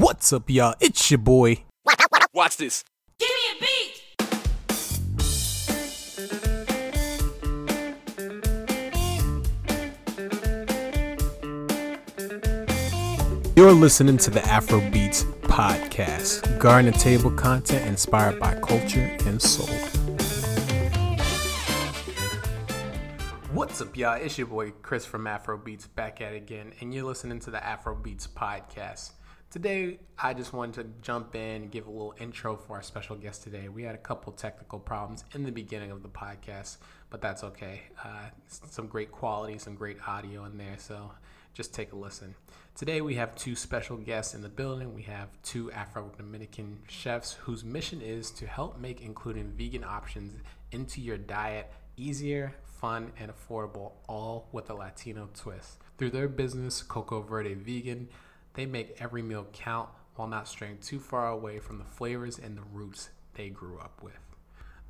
What's up, y'all? It's your boy. Watch this. Give me a beat. You're listening to the Afro Beets podcast, garden table content inspired by culture and soul. What's up, y'all? It's your boy Chris from Afro Beets back at it again, and you're listening to the Afro Beets podcast. Today, I just wanted to jump in and give a little intro for our special guest today. We had a couple technical problems in the beginning of the podcast, but that's okay. Uh, some great quality, some great audio in there, so just take a listen. Today, we have two special guests in the building. We have two Afro Dominican chefs whose mission is to help make including vegan options into your diet easier, fun, and affordable, all with a Latino twist. Through their business, Coco Verde Vegan, they make every meal count while not straying too far away from the flavors and the roots they grew up with.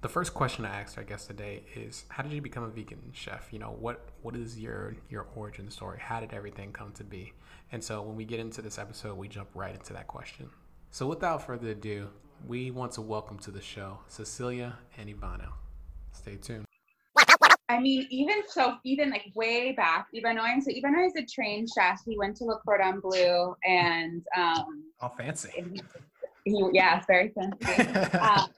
The first question I asked our guest today is how did you become a vegan chef? You know, what what is your your origin story? How did everything come to be? And so when we get into this episode, we jump right into that question. So without further ado, we want to welcome to the show Cecilia and Ivano. Stay tuned. I mean, even so, even like way back, Ivanoy, so Ivanoy is a trained chef. He went to Le Cordon Bleu and um, Oh, fancy. he, he, yeah, it's very fancy. um,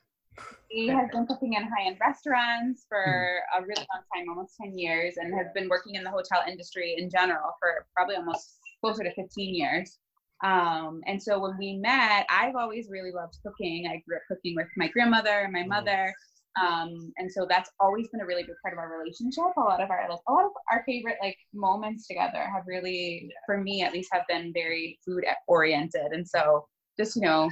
he has been cooking in high-end restaurants for a really long time, almost 10 years, and has been working in the hotel industry in general for probably almost closer to 15 years. Um, and so when we met, I've always really loved cooking. I grew up cooking with my grandmother and my mother. Um, and so that's always been a really big part of our relationship. A lot of our like a lot of our favorite like moments together have really, for me at least, have been very food oriented. And so just you know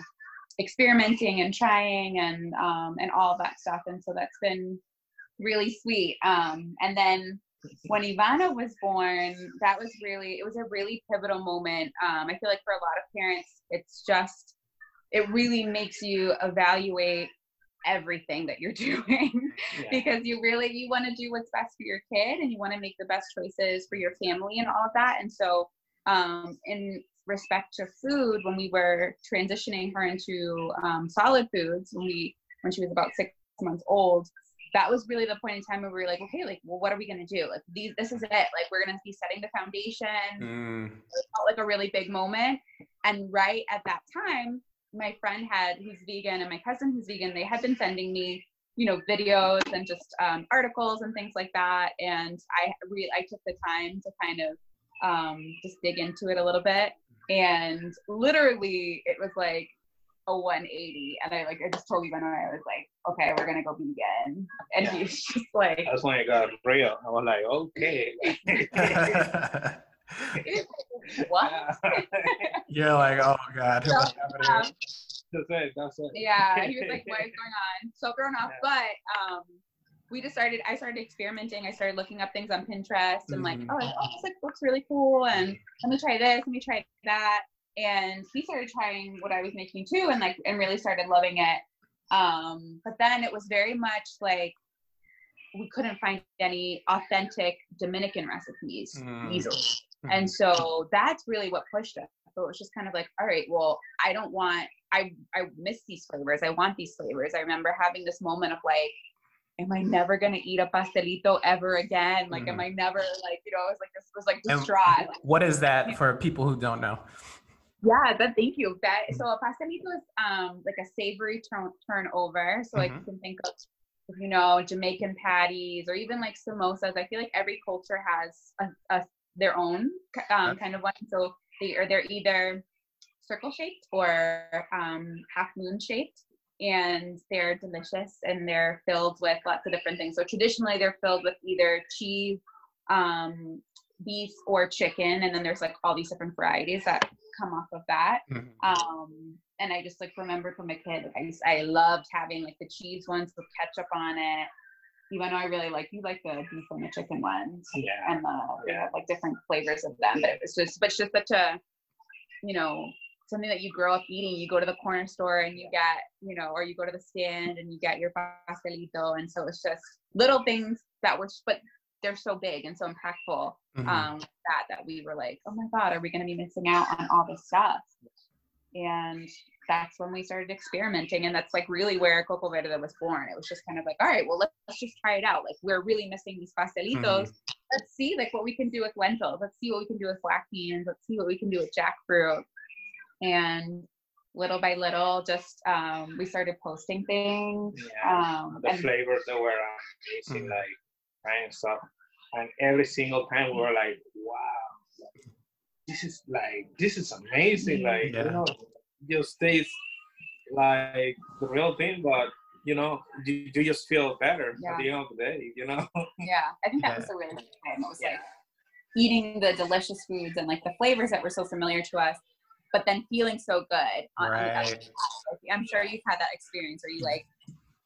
experimenting and trying and um, and all that stuff. And so that's been really sweet. Um, and then when Ivana was born, that was really it was a really pivotal moment. Um, I feel like for a lot of parents, it's just it really makes you evaluate everything that you're doing because you really you want to do what's best for your kid and you want to make the best choices for your family and all of that. And so um, in respect to food when we were transitioning her into um, solid foods when we when she was about six months old that was really the point in time where we were like okay like well what are we going to do? Like these this is it. Like we're going to be setting the foundation. Mm, it felt like a really big moment. And right at that time, my friend had who's vegan and my cousin who's vegan, they had been sending me, you know, videos and just um, articles and things like that. And I re- I took the time to kind of um, just dig into it a little bit. And literally, it was like a 180. And I like I just told you when I was like, okay, we're gonna go vegan. And he's just like, That's when it got real. I was like, okay. what? You're like, oh God. So, what um, that's it. That's it. yeah he was like what is going on so grown up but um we just started i started experimenting i started looking up things on pinterest and like Mhm. oh, like, oh this like, looks really cool and let me try this let me try that and he started trying what i was making too and like and really started loving it um but then it was very much like we couldn't find any authentic dominican recipes Mm. easily and so that's really what pushed us. So it was just kind of like, all right, well, I don't want, I, I miss these flavors. I want these flavors. I remember having this moment of like, am I never going to eat a pastelito ever again? Like, am I never like, you know, it was like, this was like distraught. Like, what is that for people who don't know? yeah, but thank you. That, so a pastelito is um, like a savory turn, turnover. So like Mhm. you can think of, you know, Jamaican patties or even like samosas. I feel like every culture has a, a their own um, kind of one. So they are they're either circle shaped or um, half moon shaped, and they're delicious and they're filled with lots of different things. So traditionally, they're filled with either cheese, um, beef, or chicken, and then there's like all these different varieties that come off of that. Mhm. Um, and I just like remembered from a kid, like, I used, I loved having like the cheese ones with ketchup on it. Even though I really like you like the beef and the chicken ones Yeah. and the have like different flavors of them. But it's just but it's just such a you know something that you grow up eating. You go to the corner store and you get you know, or you go to the stand and you get your pastelito, and so it's just little things that were but they're so big and so impactful Mhm. um that that we were like, oh my god, are we going to be missing out on all this stuff? and that's when we started experimenting and that's like really where coco verde was born it was just kind of like all right well let's, let's just try it out like we're really missing these pastelitos let's see like what we can do with lentils let's see what we can do with black beans let's see what we can do with jackfruit and little by little just um, we started posting things Yeah. um, the and flavors that were amazing, Mhm. like trying stuff. And every single time we were like, wow, like, this is like this is amazing. Mm-hmm. Like Yeah. you know, just tastes like the real thing, but you know, you, you just feel better Yeah. at the end of the day, you know? yeah i think that was Yeah. the really big thing it was Yeah. like eating the delicious foods and like the flavors that were so familiar to us but then feeling so good on, on the Right. I'm sure you've had that experience where you like,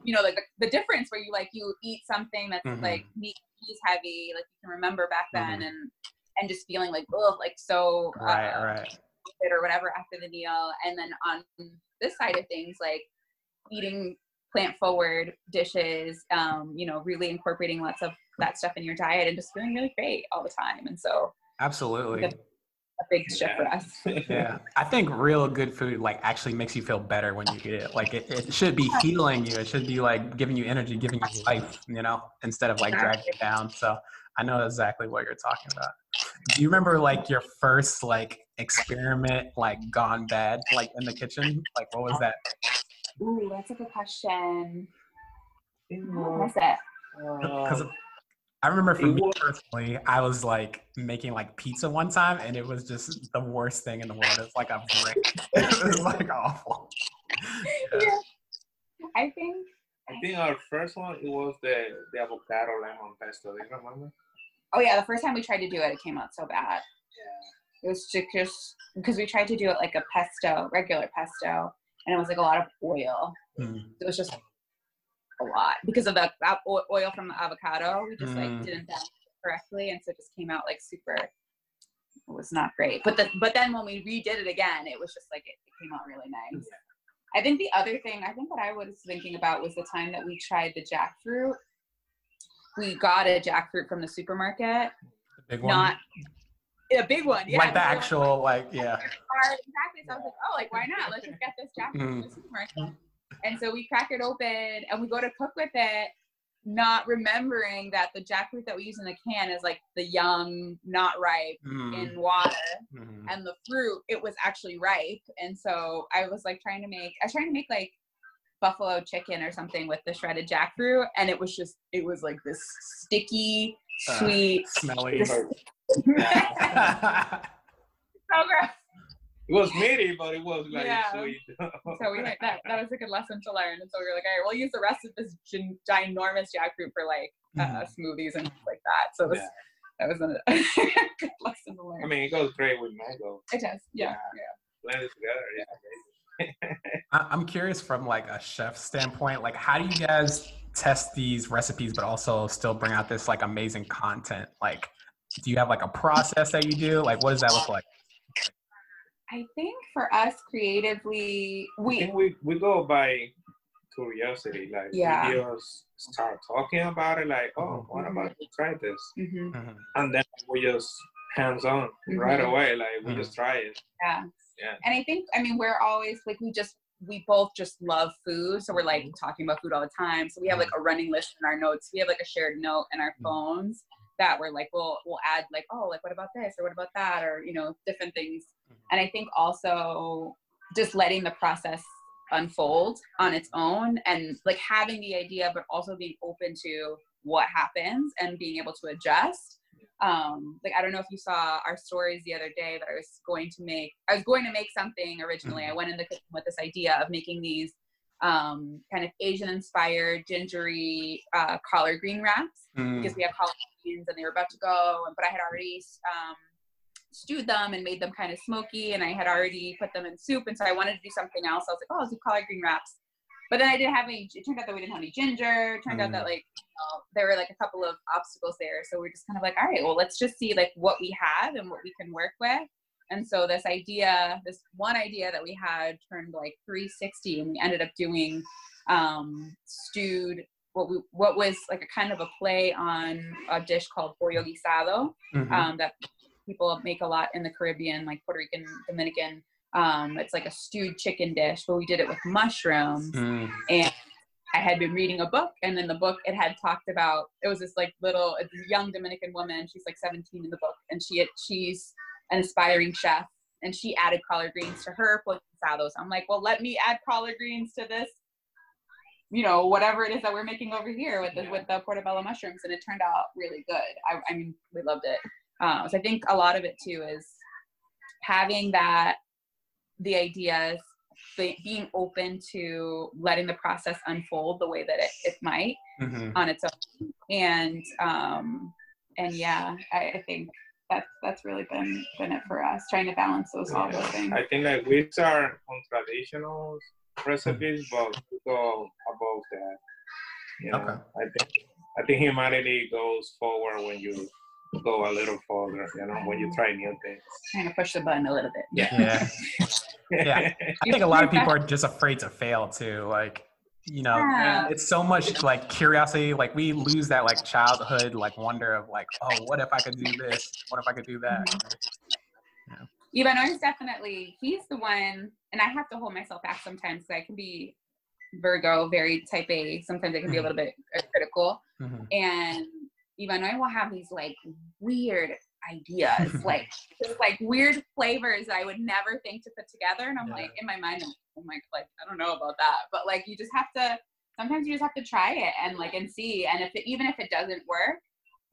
you know, like the, the difference where you like you eat something that's Mhm. like meat cheese heavy, like you can remember back then, Mhm. and and just feeling like oh, like so Right, uh, right. or whatever after the meal, and then on this side of things, like eating plant forward dishes, um, you know, really incorporating lots of that stuff in your diet and just feeling really great all the time, and so Absolutely. A big shift for us. Yeah. I think real good food like actually makes you feel better when you eat it. Like it, it should be healing you. It should be like giving you energy, giving you life, you know, instead of like dragging you down. So I know exactly what you're talking about. Do you remember like your first like experiment like gone bad like in the kitchen? Like what was that? Ooh, that's a good question. What Uh, was it? Because I remember for it me was- personally, I was like making like pizza one time, and it was just the worst thing in the world. It's like a brick. it was like awful. Yeah. I think I think our first one it was the the avocado lemon pesto. Do you remember? Oh yeah, the first time we tried to do it, it came out so bad. Yeah. It was just because we tried to do it like a pesto, regular pesto, and it was like a lot of oil. Mm. It was just a lot because of the oil from the avocado. We just Mm. like didn't balance it correctly, and so it just came out like super. It was not great, but the but then when we redid it again, it was just like it, it came out really nice. I think the other thing, I think what I was thinking about was the time that we tried the jackfruit. We got a jackfruit from the supermarket, The big one. not a big one, yeah. like the actual like yeah. exactly. So I was like, oh, like why not? Let's just get this jackfruit from the supermarket. And so we crack it open and we go to cook with it, not remembering that the jackfruit that we use in the can is like the young, not ripe Mm, in water, mhm. and the fruit it was actually ripe. And so I was like trying to make, I was trying to make like buffalo chicken or something with the shredded jackfruit, and it was just, it was like this sticky, Uh, sweet. Smelly. Just- so gross. It was meaty, but it was like Yeah. sweet. So we had that. That was a good lesson to learn. And so we were like, all right, we'll use the rest of this gin- ginormous jackfruit for like uh, smoothies and things like that. So it was, Yeah. that was a good lesson to learn. I mean, it goes great with mango. it does. Yeah. Yeah. Blend it together. Yeah. I- I'm curious from like a chef standpoint, like how do you guys test these recipes, but also still bring out this like amazing content? Like, do you have like a process that you do? Like, what does that look like? I think for us creatively, I we think we, we go by curiosity. Like Yeah. we just start talking about it. Like, oh, what Mhm. about we try this? Mhm, Mhm. And then we just hands on right Mhm. away. Like we just try it. yeah. Yeah. And I think, I mean, we're always like, we just, we both just love food. So we're like talking about food all the time. So we have like a running list in our notes. We have like a shared note in our phones that we're like, we'll, we'll add like, oh, like what about this or what about that? Or, you know, different things. Mhm. And I think also just letting the process unfold on its own and like having the idea, but also being open to what happens and being able to adjust. Um like i don't know if you saw our stories the other day that i was going to make i was going to make something originally. I went in the kitchen with this idea of making these um kind of asian inspired gingery uh collard green wraps Mm, because we have collard greens and they were about to go but i had already um stewed them and made them kind of smoky and i had already put them in soup and so i wanted to do something else. I was like oh i'll do collard green wraps. But then i didn't have any it turned out that we didn't have any ginger. It turned out that Mm. like you know, there were like a couple of obstacles there. So we're just kind of like all right well let's just see like what we have and what we can work with. And so this idea this one idea that we had turned like 360 and we ended up doing um stewed what we what was like a kind of a play on a dish called pollo guisado mhm. um, that people make a lot in the Caribbean, like Puerto Rican, Dominican. Um, it's like a stewed chicken dish, but we did it with mushrooms. Mm. And I had been reading a book, and in the book, it had talked about it was this like little young Dominican woman. She's like 17 in the book, and she she's an aspiring chef, and she added collard greens to her guisados. I'm like, well, let me add collard greens to this, you know, whatever it is that we're making over here with the with the portobello mushrooms, and it turned out really good. I, I mean, we loved it. Uh, so I think a lot of it too is having that the ideas be- being open to letting the process unfold the way that it, it might Mhm. on its own and um and yeah I, I think that's that's really been been it for us trying to balance those all those things I think like we start on traditional recipes, but we go above that. You know, Okay. I think I think humanity goes forward when you go a little further. You know, when you try new things. trying to push the button a little bit Yeah. Yeah. I think a lot of people are just afraid to fail too. Like, you know, Yeah. it's so much like curiosity. Like we lose that like childhood like wonder of like, oh, what if I could do this? What if I could do that? Ivanor is definitely he's the one and I have to hold myself back sometimes because I can be Virgo, very type A. Sometimes I can be a little bit uh, critical. Mhm. and Ivanoi will have these like weird ideas, like just like weird flavors I would never think to put together. And I'm Yeah. like in my mind, I'm, like, like I don't know about that, but like you just have to. Sometimes you just have to try it and like and see. And if it, even if it doesn't work,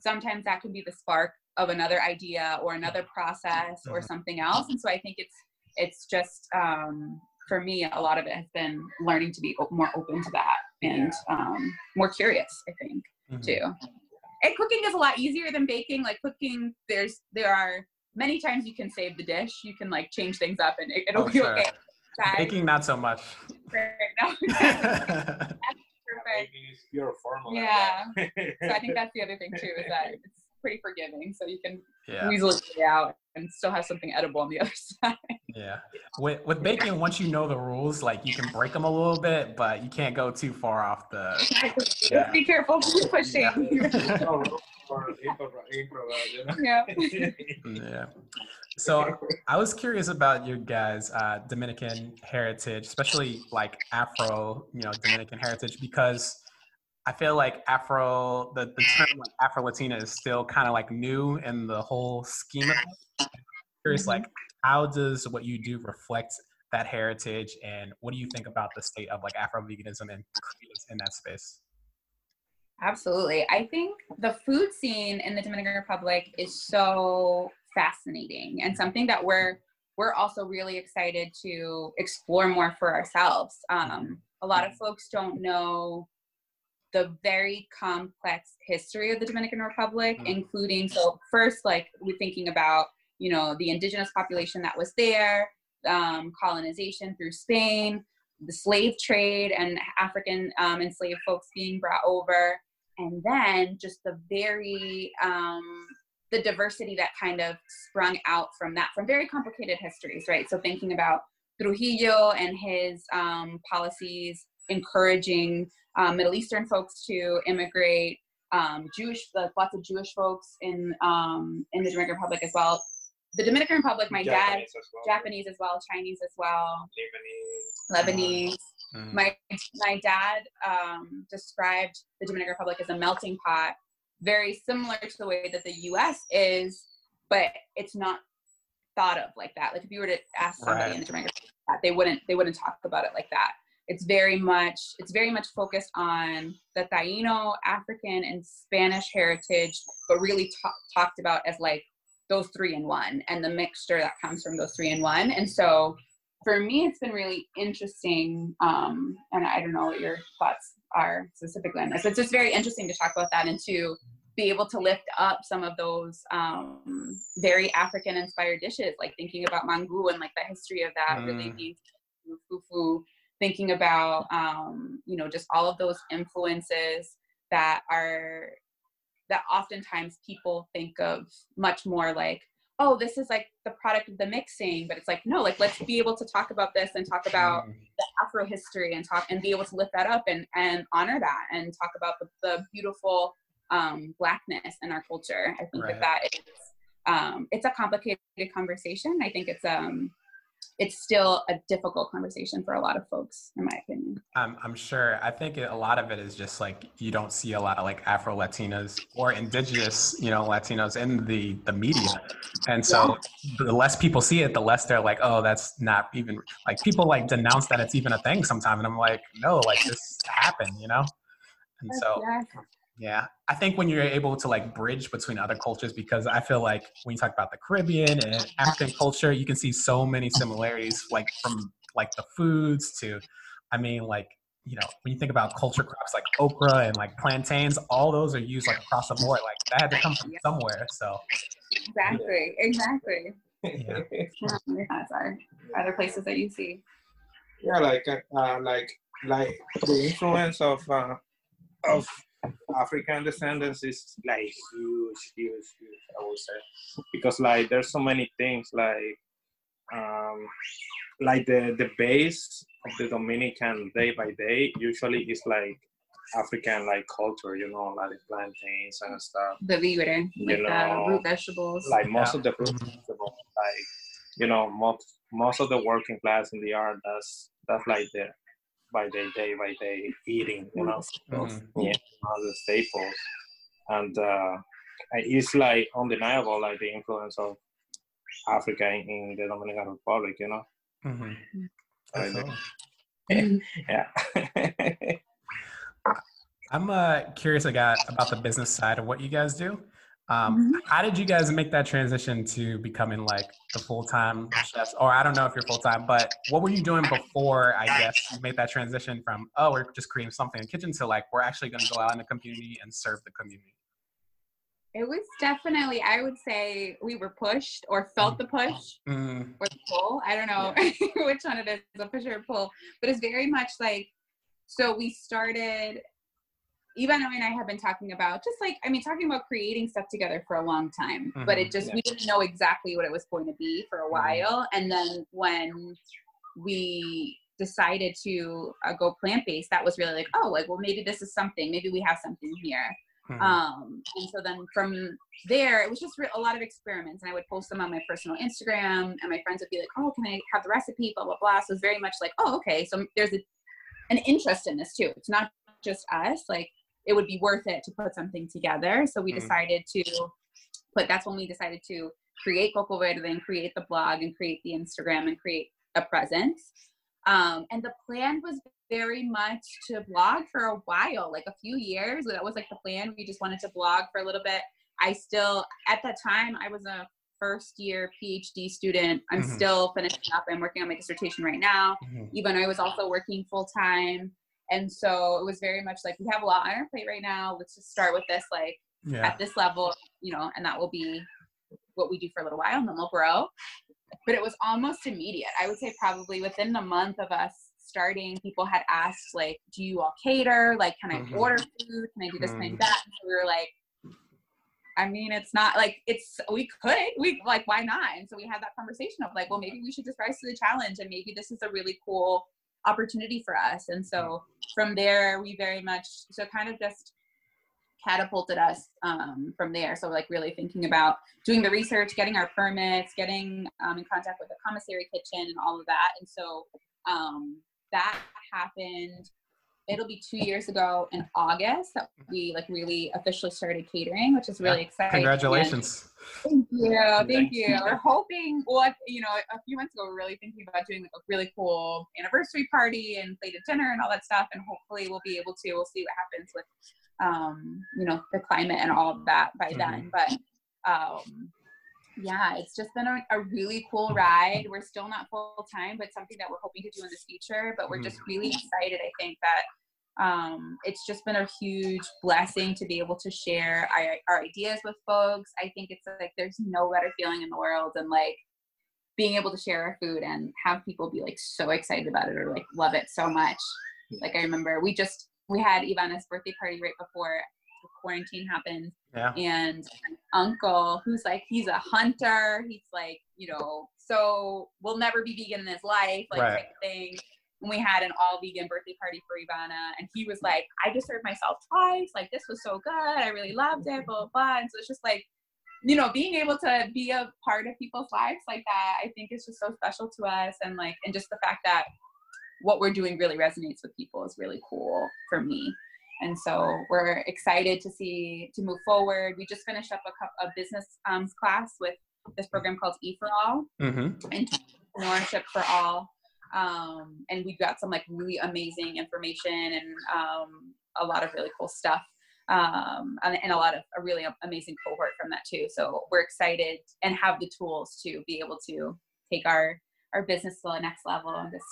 sometimes that can be the spark of another idea or another process or Mhm. something else. And so I think it's it's just um, for me a lot of it has been learning to be more open to that and um, more curious. I think Mhm. too. And cooking is a lot easier than baking. Like cooking, there's there are many times you can save the dish. You can like change things up and it, it'll Oh, be sure. okay. Try Baking, not so much. right. Perfect. Baking is pure formula. Yeah. So I think that's the other thing too is that it's pretty forgiving, so you can yeah. weasel it out and still have something edible on the other side. Yeah. With with baking, once you know the rules, like you can break them a little bit, but you can't go too far off the. Yeah. Be careful pushing. Yeah. No room for impro- improvise, you know? Yeah. Yeah. So I was curious about your guys' uh, Dominican heritage, especially like Afro, you know, Dominican heritage, because I feel like Afro, the, the term like Afro Latina is still kind of like new in the whole scheme of things. Curious, like, how does what you do reflect that heritage, and what do you think about the state of like Afro veganism and creatives in that space? Absolutely. I think the food scene in the Dominican Republic is so fascinating and something that we're we're also really excited to explore more for ourselves. Um, a lot of folks don't know the very complex history of the Dominican Republic, Mhm. including so first, like we're thinking about you know the indigenous population that was there, um, colonization through Spain, the slave trade, and African um, enslaved folks being brought over, and then just the very um, the diversity that kind of sprung out from that from very complicated histories, right? So thinking about Trujillo and his um, policies encouraging um, Middle Eastern folks to immigrate, um, Jewish, like lots of Jewish folks in um, in the Dominican Republic as well. The Dominican Republic, my dad, Japanese as well. Japanese as well, Chinese as well, Lebanese. Lebanese. Mm. My my dad um, described the Dominican Republic as a melting pot, very similar to the way that the U.S. is, but it's not thought of like that. Like if you were to ask somebody Right. in the Dominican Republic, they wouldn't they wouldn't talk about it like that. It's very much it's very much focused on the Taino, African, and Spanish heritage, but really ta- talked about as like those three in one and the mixture that comes from those three in one. And so for me, it's been really interesting. Um, and I don't know what your thoughts are specifically on this. It's just very interesting to talk about that and to be able to lift up some of those um, very African inspired dishes, like thinking about mangu and like the history of that really Mm. being fufu, thinking about, um, you know, just all of those influences that are, that oftentimes people think of much more like, oh, this is like the product of the mixing, but it's like, no, like let's be able to talk about this and talk about the Afro history and talk and be able to lift that up and and honor that and talk about the, the beautiful um, blackness in our culture. I think Right. that that is um, it's a complicated conversation. I think it's um it's still a difficult conversation for a lot of folks, in my opinion. I'm, I'm sure. I think it, a lot of it is just like you don't see a lot of like Afro Latinas or indigenous, you know, Latinos in the the media, and so the less people see it, the less they're like, oh, that's not even like people like denounce that it's even a thing sometimes, and I'm like, no, like this happened, you know, and so Yeah. Yeah, I think when you're able to like bridge between other cultures, because I feel like when you talk about the Caribbean and African culture, you can see so many similarities, like from like the foods to, I mean, like you know, when you think about culture crops like okra and like plantains, all those are used like across the board. Like that had to come from somewhere. So Exactly. Exactly. yeah, Yeah, that's other places that you see. yeah like uh, uh, like like the influence of uh, of african descendants is like huge huge huge i would say because like there's so many things like um like the the base of the dominican day by day usually is like african like culture you know like plantains and stuff The víveres, You like know, the root vegetables. like most Yeah. of the fruit vegetables, like you know most most of the working class in the art that's that's like the by day day by day eating you know Mhm. yeah. All the staples. And uh it's like undeniable like the influence of africa in, in the dominican republic you know? Mhm. Like, yeah. I'm uh, curious about about the business side of what you guys do. Um, Mhm. How did you guys make that transition to becoming like the full time chefs? Or I don't know if you're full time, but what were you doing before? I guess you made that transition from oh we're just creating something in the kitchen to like we're actually going to go out in the community and serve the community. It was definitely, I would say, we were pushed or felt the push Mm, or the pull. I don't know which one it is, a push or a pull, but it's very much like. So we started. Ivana and I have been talking about just like I mean talking about creating stuff together for a long time, but it Mhm. just we didn't know exactly what it was going to be for a while, and then when we decided to uh, go plant based, that was really like oh like well maybe this is something, maybe we have something here. mhm. Um, and so then from there, it was just re- a lot of experiments, and I would post them on my personal Instagram, and my friends would be like, "Oh, can I have the recipe?" Blah blah blah. So it's very much like, "Oh, okay." So there's a, an interest in this too. It's not just us. Like it would be worth it to put something together. So we Mhm. decided to put. That's when we decided to create Coco Verde, and create the blog, and create the Instagram, and create a presence. Um, and the plan was very much to blog for a while, like a few years. That was like the plan. We just wanted to blog for a little bit. I still, at that time, I was a first year PhD student. I'm Mhm. still finishing up. I'm working on my dissertation right now. Mhm. Even I was also working full time. And so it was very much like, we have a lot on our plate right now. Let's just start with this, like, Yeah. at this level, you know, and that will be what we do for a little while and then we'll grow. But it was almost immediate. I would say probably within the month of us starting, people had asked, like, do you all cater? Like, can I Mhm. order food? Can I do this? Can I do Mhm. that? And so we were like, I mean, it's not like it's we could we like why not? And so we had that conversation of like, well, maybe we should just rise to the challenge, and maybe this is a really cool opportunity for us. And so from there, we very much so kind of just catapulted us um, from there. So like really thinking about doing the research, getting our permits, getting um, in contact with the commissary kitchen, and all of that. And so um, that happened. It'll be two years ago in August that we like really officially started catering, which is really Yeah. exciting. And- Congratulations. Thank you, thank Thanks. you. We're hoping. Well, you know, a few months ago, we are really thinking about doing like a really cool anniversary party and plated dinner and all that stuff. And hopefully, we'll be able to. We'll see what happens with, um, you know, the climate and all of that by then. But, um, yeah, it's just been a, a really cool ride. We're still not full time, but something that we're hoping to do in the future. But we're Mhm. just really excited. I think that um, it's just been a huge blessing to be able to share our, our ideas with folks. I think it's like there's no better feeling in the world than like being able to share our food and have people be like so excited about it or like love it so much. Like I remember we just we had Ivana's birthday party right before quarantine happened Yeah. and an uncle who's like he's a hunter he's like you know so we'll never be vegan in his life like Right. type thing and we had an all vegan birthday party for ivana and he was like i just served myself twice like this was so good i really loved it blah blah blah and so it's just like you know, being able to be a part of people's lives like that, I think is just so special to us. And like, and just the fact that what we're doing really resonates with people is really cool for me. And so we're excited to see to move forward. We just finished up a, a business um, class with this program called E for All, Mm-hmm. entrepreneurship for all um, and we've got some like really amazing information and um, a lot of really cool stuff um, and, and a lot of a really amazing cohort from that too so we're excited and have the tools to be able to take our our business to the next level and just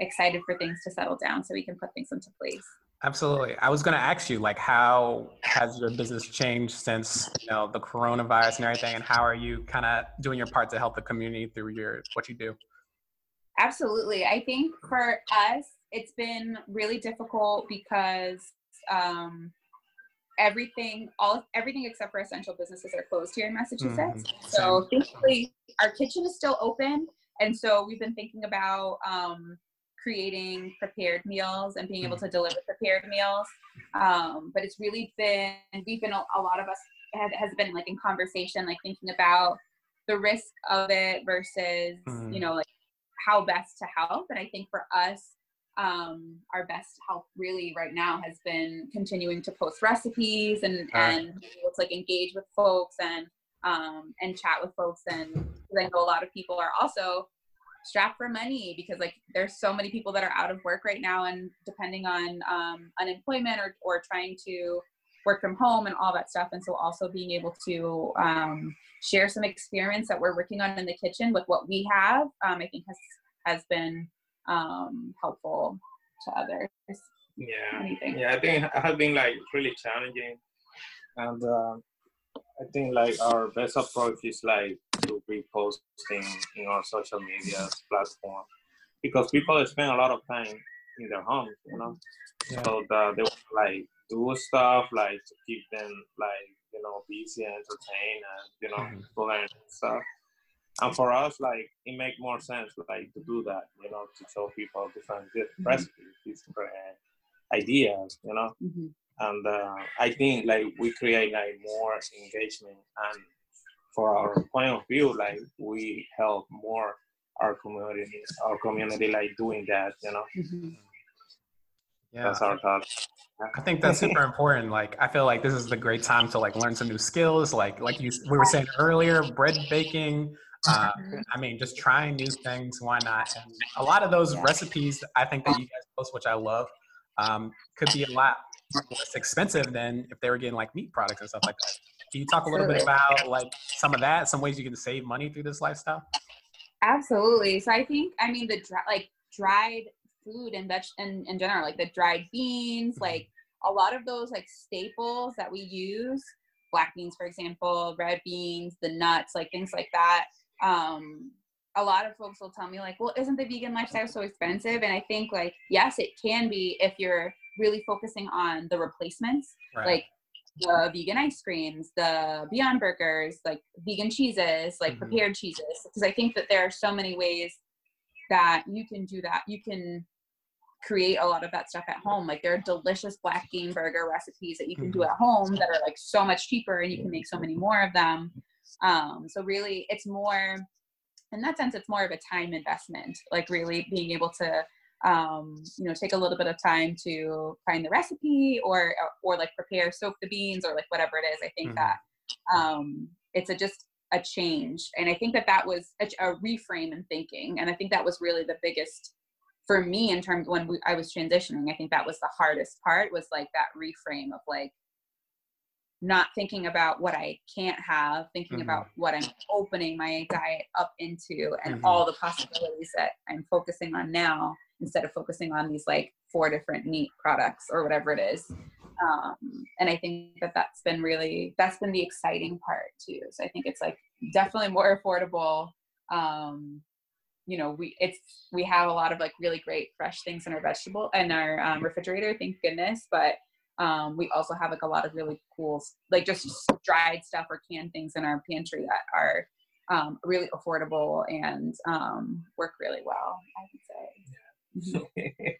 excited for things to settle down so we can put things into place Absolutely. I was going to ask you, like, how has your business changed since you know the coronavirus and everything, and how are you kind of doing your part to help the community through your what you do? Absolutely. I think for us, it's been really difficult because um, everything, all everything except for essential businesses are closed here in Massachusetts. So thankfully, our kitchen is still open, and so we've been thinking about um, creating prepared meals and being able to deliver prepared meals. Um, but it's really been we've been a, lot of us have, has been like in conversation, like thinking about the risk of it versus Mhm. you know like how best to help. And I think for us, um, our best help really right now has been continuing to post recipes and right. and able to like engage with folks and um, and chat with folks. And I know a lot of people are also strapped for money because like there's so many people that are out of work right now and depending on um, unemployment or, or trying to work from home and all that stuff. And so also being able to um, share some experience that we're working on in the kitchen with what we have um, i think has has been um, helpful to others. Yeah. Yeah, I think it has been like really challenging, and uh, I think like our best approach is like to be posting in our social media platform because people spend a lot of time in their homes, you know, Yeah. so that they like do stuff like to keep them like you know busy and entertained and you know Mhm. to learn stuff. And for us, like it make more sense like to do that, you know, to show people different di- Mhm. recipes, different ideas, you know Mhm. and uh, I think like we create like more engagement and for our point of view like we help more our community our community like doing that you know Mhm. Yeah. that's our thought I think that's super important. Like, I feel like this is the great time to like learn some new skills. Like, like you we were saying earlier, bread baking. Uh, Mhm. I mean, just trying new things. Why not? And a lot of those Yeah. recipes, I think that you guys post, which I love, um, could be a lot less expensive than if they were getting like meat products and stuff like that. Can you talk a little bit about like some of that, some ways you can save money through this lifestyle? Absolutely. So I think I mean the dry, like dried food and veg and in general, like the dried beans, Mhm. like a lot of those like staples that we use, black beans for example, red beans, the nuts, like things like that. Um, a lot of folks will tell me like, well, isn't the vegan lifestyle so expensive? And I think like yes, it can be if you're really focusing on the replacements Right. like the vegan ice creams, the Beyond Burgers, like vegan cheeses, like Mhm. prepared cheeses. Because I think that there are so many ways that you can do that. You can create a lot of that stuff at home. Like there are delicious black bean burger recipes that you can do Mhm. at home that are like so much cheaper and you can make so many more of them. Um, so really it's more in that sense it's more of a time investment, like really being able to um, you know, take a little bit of time to find the recipe or or like prepare, soak the beans or like whatever it is. I think Mhm. that um, it's a just a change, and I think that that was a, a reframe in thinking, and I think that was really the biggest for me in terms when we, I was transitioning. I think that was the hardest part was like that reframe of like not thinking about what I can't have, thinking Mhm. about what I'm opening my diet up into and Mhm. all the possibilities that I'm focusing on now instead of focusing on these like four different meat products or whatever it is. Um, and I think that that's been really, that's been the exciting part too. So I think it's like definitely more affordable. Um, you know, we, it's, we have a lot of like really great fresh things in our vegetable in our um, refrigerator, thank goodness. But um, we also have like a lot of really cool, like just dried stuff or canned things in our pantry that are um, really affordable and um, work really well. I would say. Mhm. yeah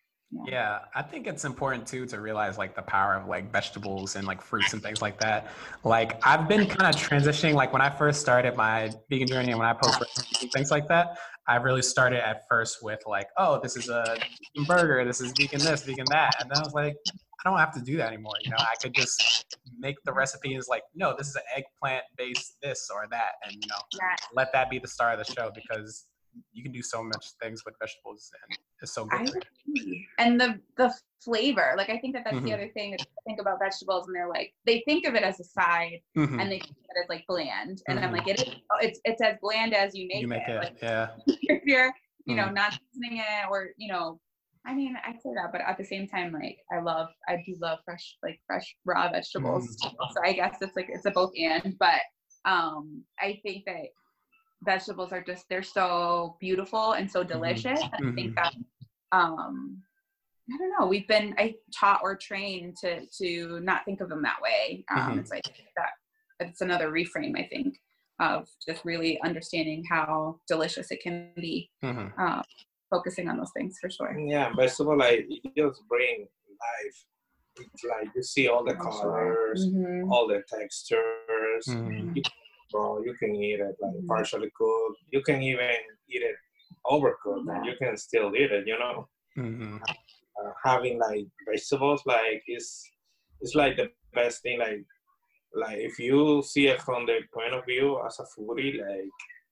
Yeah, I think it's important too to realize like the power of like vegetables and like fruits and things like that. Like I've been kind of transitioning. Like when I first started my vegan journey and when I post things like that, I really started at first with like, oh, this is a vegan burger, this is vegan this, vegan that, and then I was like, I don't have to do that anymore. You know, I could just make the recipe is like, no, this is an eggplant based this or that, and you know, Yeah. let that be the star of the show because you can do so much things with vegetables and it's so good. And the the flavor, like I think that that's Mhm. the other thing that I think about vegetables, and they're like they think of it as a side, Mhm. and they think of it as like bland, and I'm Mhm. like it is, it's it's as bland as you make, you make it. it, Like yeah. if you're you know Mhm. not seasoning it or you know, I mean I say that, but at the same time like I love I do love fresh like fresh raw vegetables, Mm. so I guess it's like it's a both and, but um I think that vegetables are just they're so beautiful and so delicious. and I think that um I don't know. We've been I taught or trained to to not think of them that way. Um, Mhm. It's like that. It's another reframe, I think, of just really understanding how delicious it can be. hmm Uh, focusing on those things for sure. Yeah, vegetable like it just bring life. It's like you see all the For sure. colors, Mhm. all the textures. hmm Bro, you can eat it like Mhm. partially cooked. You can even eat it overcooked, and you can still eat it. You know, hmm uh, having like vegetables like is it's like the best thing. Like like if you see it from the point of view as a foodie, like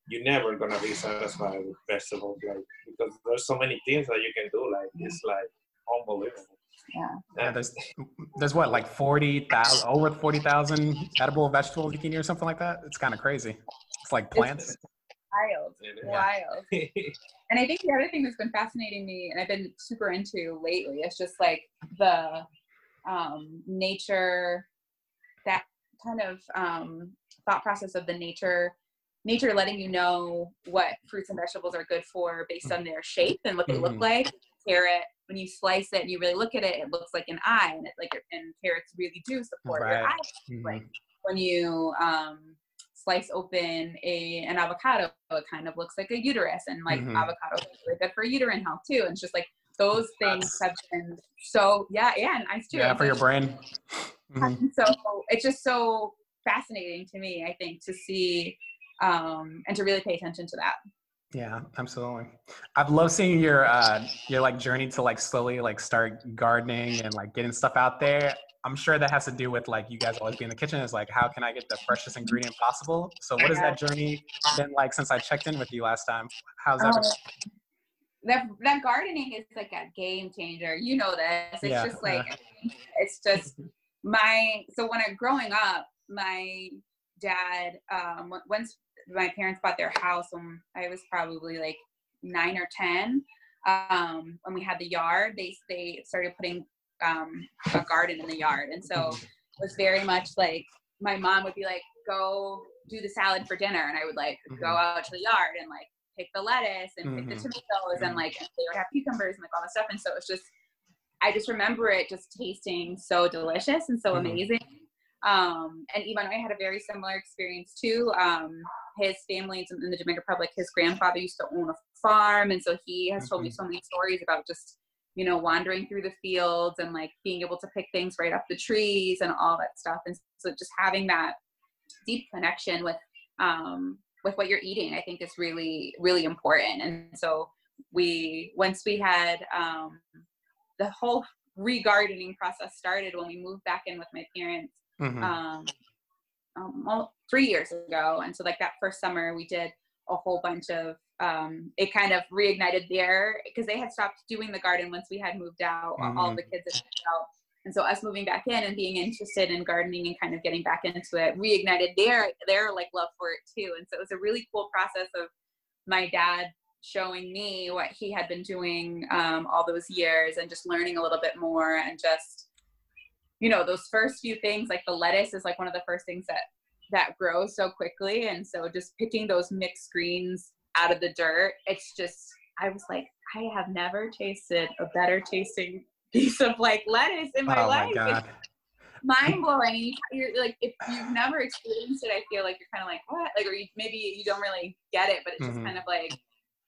you're never gonna be satisfied with vegetables, like because there's so many things that you can do. Like it's like unbelievable. Yeah, yeah there's there's what like forty thousand over forty thousand edible vegetable you can eat or something like that. It's kind of crazy. It's like plants. Wild, It is. wild. And I think the other thing that's been fascinating me, and I've been super into lately, is just like the um, nature, that kind of um, thought process of the nature, nature letting you know what fruits and vegetables are good for based on their shape and what they look Mhm. like. Carrot, when you slice it and you really look at it, it looks like an eye, and it like and carrots really do support your Right. eye Mhm. like when you um, slice open a an avocado, it kind of looks like a uterus, and like Mhm. avocado is really good for uterine health too. And it's just like those things have been so yeah, yeah, and ice too. yeah, for your brain. Mhm. So it's just so fascinating to me. I think to see um, and to really pay attention to that. Yeah, absolutely. I've loved seeing your uh your like journey to like slowly like start gardening and like getting stuff out there. I'm sure that has to do with like you guys always be in the kitchen. Is like how can I get the freshest ingredient possible? So what has that journey been like since I checked in with you last time? How's that? Um, that that gardening is like a game changer. You know this. It's Yeah, just like it's just my so when I growing up, my dad um once my parents bought their house when I was probably like nine or ten. Um, when we had the yard, they they started putting um a garden in the yard, and so it was very much like my mom would be like, "Go do the salad for dinner," and I would like go Mhm. out to the yard and like pick the lettuce and pick Mhm. the tomatoes and Mhm. like and they would have cucumbers and like all that stuff, and so it's just I just remember it just tasting so delicious and so Mhm. amazing. Um, and Ivan, I had a very similar experience too. Um, his family in the Dominican Republic, his grandfather used to own a farm, and so he has told me Mhm. so many stories about just you know wandering through the fields and like being able to pick things right off the trees and all that stuff. And so just having that deep connection with um, with what you're eating, I think is really really important. And so we once we had um, the whole re-gardening process started when we moved back in with my parents Mhm. um, um, well, three years ago. And so, like that first summer, we did a whole bunch of. Um, it kind of reignited there because they had stopped doing the garden once we had moved out. All Mhm. the kids had moved out, and so us moving back in and being interested in gardening and kind of getting back into it reignited their their like love for it too. And so it was a really cool process of my dad showing me what he had been doing um, all those years and just learning a little bit more and just you know those first few things like the lettuce is like one of the first things that that grows so quickly. And so just picking those mixed greens out of the dirt it's just i was like i have never tasted a better tasting piece of like lettuce in my oh my life. It's mind blowing you're like if you've never experienced it i feel like you're kind of like what? Like or you, maybe you don't really get it but it's just Mhm. kind of like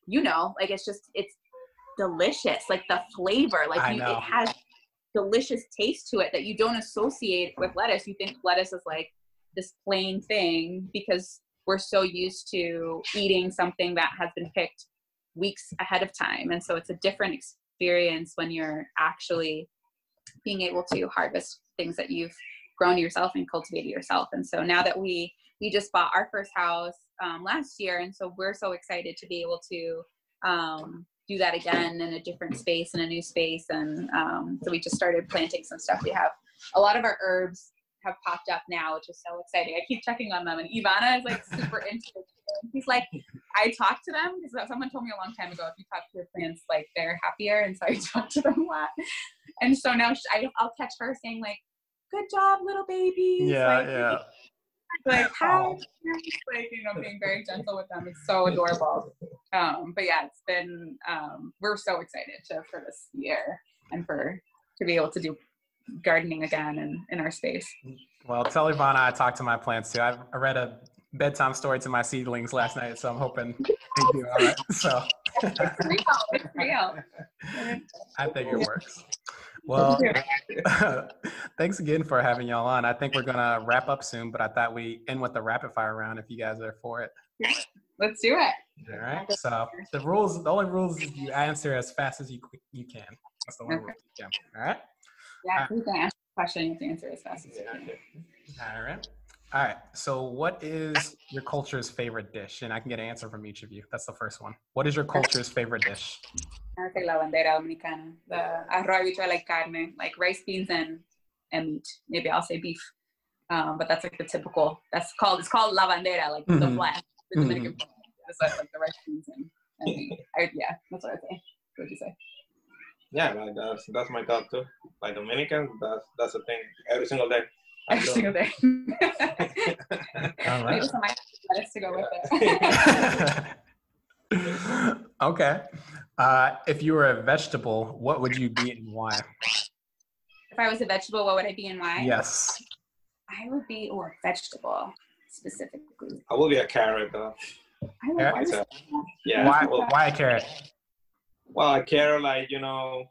you know like it's just it's delicious. Like the flavor, like you, it has delicious taste to it that you don't associate with lettuce. You think lettuce is like this plain thing because we're so used to eating something that has been picked weeks ahead of time. And so it's a different experience when you're actually being able to harvest things that you've grown yourself and cultivated yourself. And so now that we we just bought our first house um, last year, and so we're so excited to be able to um, do that again in a different space in a new space. And um, so we just started planting some stuff. We have a lot of our herbs have popped up now, which is so exciting. I keep checking on them, and Ivana is like super into it. He's like, I talk to them because someone told me a long time ago, if you talk to your plants, like they're happier, and so I talk to them a lot. And so now I, I'll catch her saying like, "Good job, little babies." Yeah, like, yeah. Like hi, Oh. like you know, being very gentle with them. It's so adorable. Um, but yeah, it's been um, we're so excited to for this year and for to be able to do gardening again and in our space. Well, tell Ivana I talked to my plants too. I, I read a bedtime story to my seedlings last night, so I'm hoping they do all right. So It's real. It's real. I think it works. Well, thanks again for having y'all on. I think we're gonna wrap up soon, but I thought we end with the rapid fire round if you guys are for it. Let's do it. All right. So the rules, the only rules is you answer as fast as you you can. That's the only Okay. rule you can. All right. Yeah, you can ask a question. You have to answer as fast as you can. All right. All right. So, what is your culture's favorite dish? And I can get an answer from each of you. That's the first one. What is your culture's favorite dish? I say la bandera dominicana. The arroz habichuela like carne, like rice, beans, and and meat. Maybe I'll say beef. Um, but that's like the typical. That's called. It's called la bandera, like the Mhm. flag, the Dominican flag. It's like, like the rice, beans, and, and meat. I, yeah, that's what I say. What would you say? Yeah, like that's that's my thought too. Like Dominican, that's that's the thing. Every single day. Every single day. All Maybe right. some lettuce to go with it. okay. Uh, if you were a vegetable, what would you be and why? if I was a vegetable, what would I be and why? Yes. I would be or vegetable specifically. I will be a carrot though. I would Yeah. I It's would- a, yeah. Why? Well, Why a carrot? well, a carrot, like you know,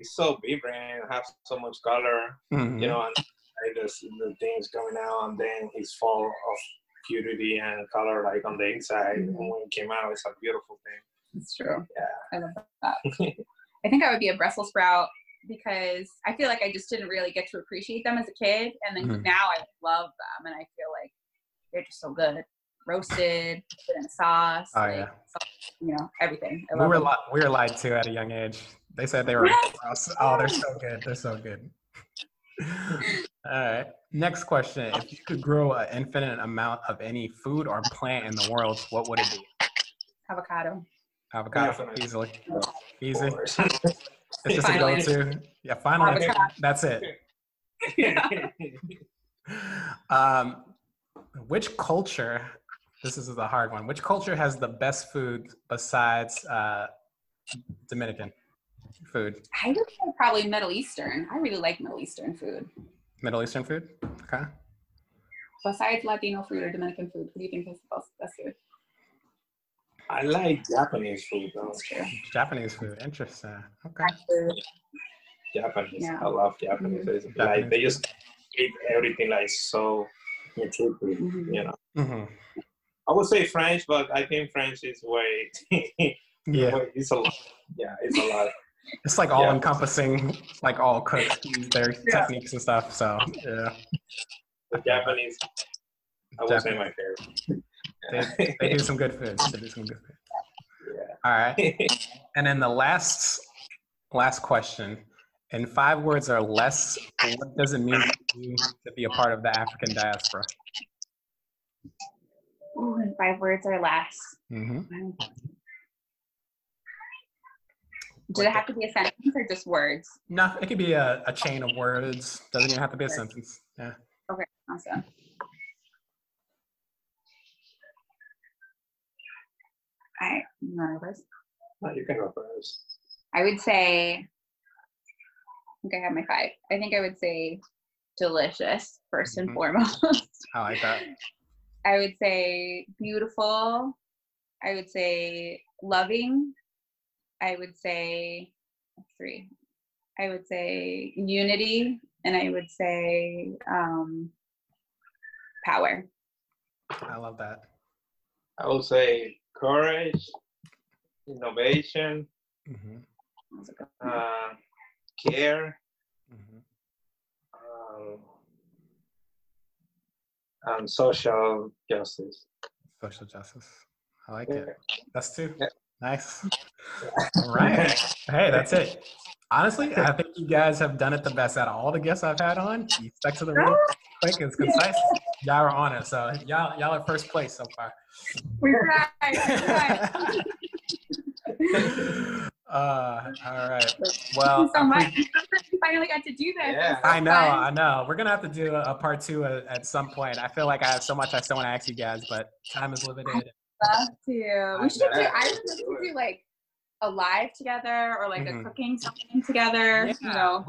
it's so vibrant, have so much color, Mhm. you know, and like, the the things coming out, and then it's full of purity and color, like on the inside. Mhm. When it came out, it's a beautiful thing. It's true. Yeah. I love that. I think I would be a Brussels sprout because I feel like I just didn't really get to appreciate them as a kid, and then Mhm. now I love them, and I feel like they're just so good. Roasted, put in a sauce, Oh, like, yeah. you know, everything. I We love were li- we were lied to at a young age. They said they were. gross. Oh, they're so good. They're so good. All right. Next question: If you could grow an infinite amount of any food or plant in the world, what would it be? avocado. Avocado, Definitely. easily, easy. It's just a go-to. Yeah, finally, Avocado. that's it. Um, which culture? This is a hard one. Which culture has the best food besides uh, Dominican food? I would say probably Middle Eastern. I really like Middle Eastern food. Middle Eastern food. Okay. Besides Latino food or Dominican food, what do you think is the best, best food? I like Japanese food though. That's true. Japanese food. Interesting. Okay. Actually, Japanese. Yeah. I love Japanese. It's Japanese Like they just eat everything like so nutritive, Mhm. you know. hmm I would say French, but I think French is way, Yeah, way- it's a lot. Yeah, it's a lot. It's like all Yeah. encompassing, like all cooks use their Yeah. techniques and stuff. So yeah, The Japanese, I would say my favorite. they, they do some good food. They do some good food. Yeah. All right. And then the last last question. In five words or less, what does it mean for you to be a part of the African diaspora? ooh, in five words or less. hmm Does it have to be a sentence or just words? No, it could be a, a chain of words. Doesn't even have to be a sentence. Yeah. Okay, awesome. I, you want to go first? No, you can go first. I would say, I think I have my five. I think I would say delicious, 1st and Mhm. foremost. I like that. I would say beautiful. I would say loving. I would say three. I would say unity, and I would say um, power. I love that. I would say courage, innovation, hmm That was a good one. uh, care, hmm um, and social justice. Social justice. I like Yeah. it. That's two. Yeah. Nice. All right. Hey, that's it. Honestly, I think you guys have done it the best out of all the guests I've had on. You stuck to the rule, quick and concise. Y'all are on it. So y'all, y'all are first place so far. We tried. We tried. uh, all right. Thank Well, you so much. We finally got to do this. Yeah. so I know, fun. I know. We're gonna have to do a, a part two at, at some point. I feel like I have so much I still want to ask you guys, but time is limited. Love to. We should do. I would love to do like a live together or like Mhm. a cooking something together. You know,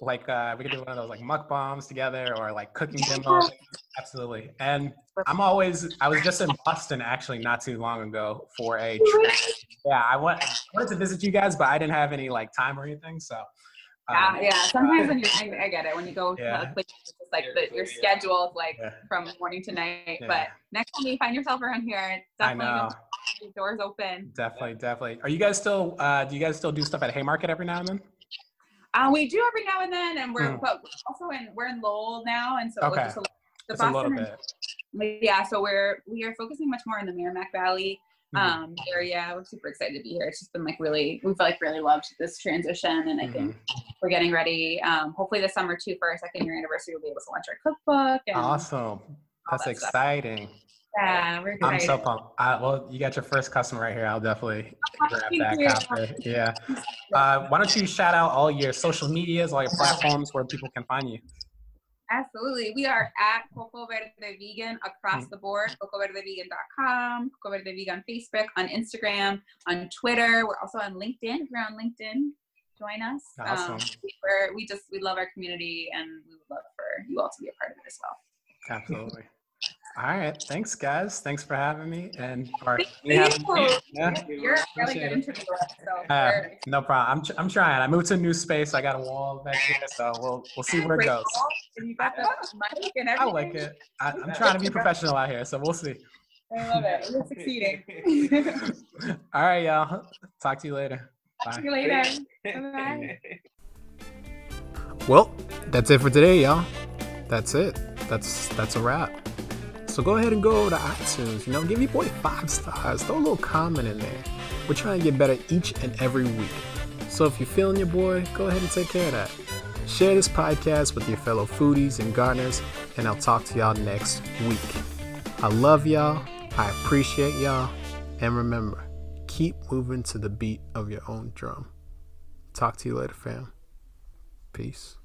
Like uh, we could do one of those like mukbangs together or like cooking demos. Absolutely. And I'm always. I was just in Boston actually not too long ago for a trip. Yeah, I went. I wanted to visit you guys, but I didn't have any like time or anything. So. Yeah, um, yeah. Sometimes when you, I, I get it when you go Yeah. to a place, it's just like the, your yeah. schedule is like Yeah. from morning to night. Yeah. But next time you find yourself around here, I definitely know. don't keep the doors open. Definitely, definitely. Are you guys still? Uh, do you guys still do stuff at Haymarket every now and then? Uh, we do every now and then, and we're Mm. but also in we're in Lowell now, and so Okay. just a, the Just a little Boston and yeah so we're we are focusing much more in the merrimack valley. Um area we're super excited to be here it's just been like really we've like really loved this transition and i think Mm-hmm. we're getting ready um hopefully this summer too for our second year anniversary we'll be able to launch our cookbook and Awesome. That's that stuff. exciting. yeah we're I'm so pumped. Uh, well, you got your first customer right here. I'll definitely grab that copy. Yeah. Uh, why don't you shout out all your social medias, all your platforms where people can find you? Absolutely. We are at Coco Verde Vegan across Mm. the board. CocoVerdeVegan.com, Coco Verde Vegan on Facebook, on Instagram, on Twitter. We're also on LinkedIn. If you're on LinkedIn, join us. Awesome. Um, we're, we just, we love our community and we would love for you all to be a part of it as well. Absolutely. All right. Thanks, guys. Thanks for having me. And or Thank me having you. me. Yeah. You're really good interviewer. So Uh, no problem. I'm, I'm trying. I moved to a new space. I got a wall back here, so we'll we'll see where it goes. And you got the mic and I like it. I, I'm trying to be professional out here, so we'll see. I love it. You're succeeding. All right, y'all. Talk to you later. Bye. See you later. Bye-bye. Well, that's it for today, y'all. That's it. That's that's a wrap. So go ahead and go to iTunes. You know, give your boy five stars. Throw a little comment in there. We're trying to get better each and every week. So if you're feeling your boy, go ahead and take care of that. Share this podcast with your fellow foodies and gardeners, and I'll talk to y'all next week. I love y'all. I appreciate y'all. And remember, keep moving to the beat of your own drum. Talk to you later, fam. Peace.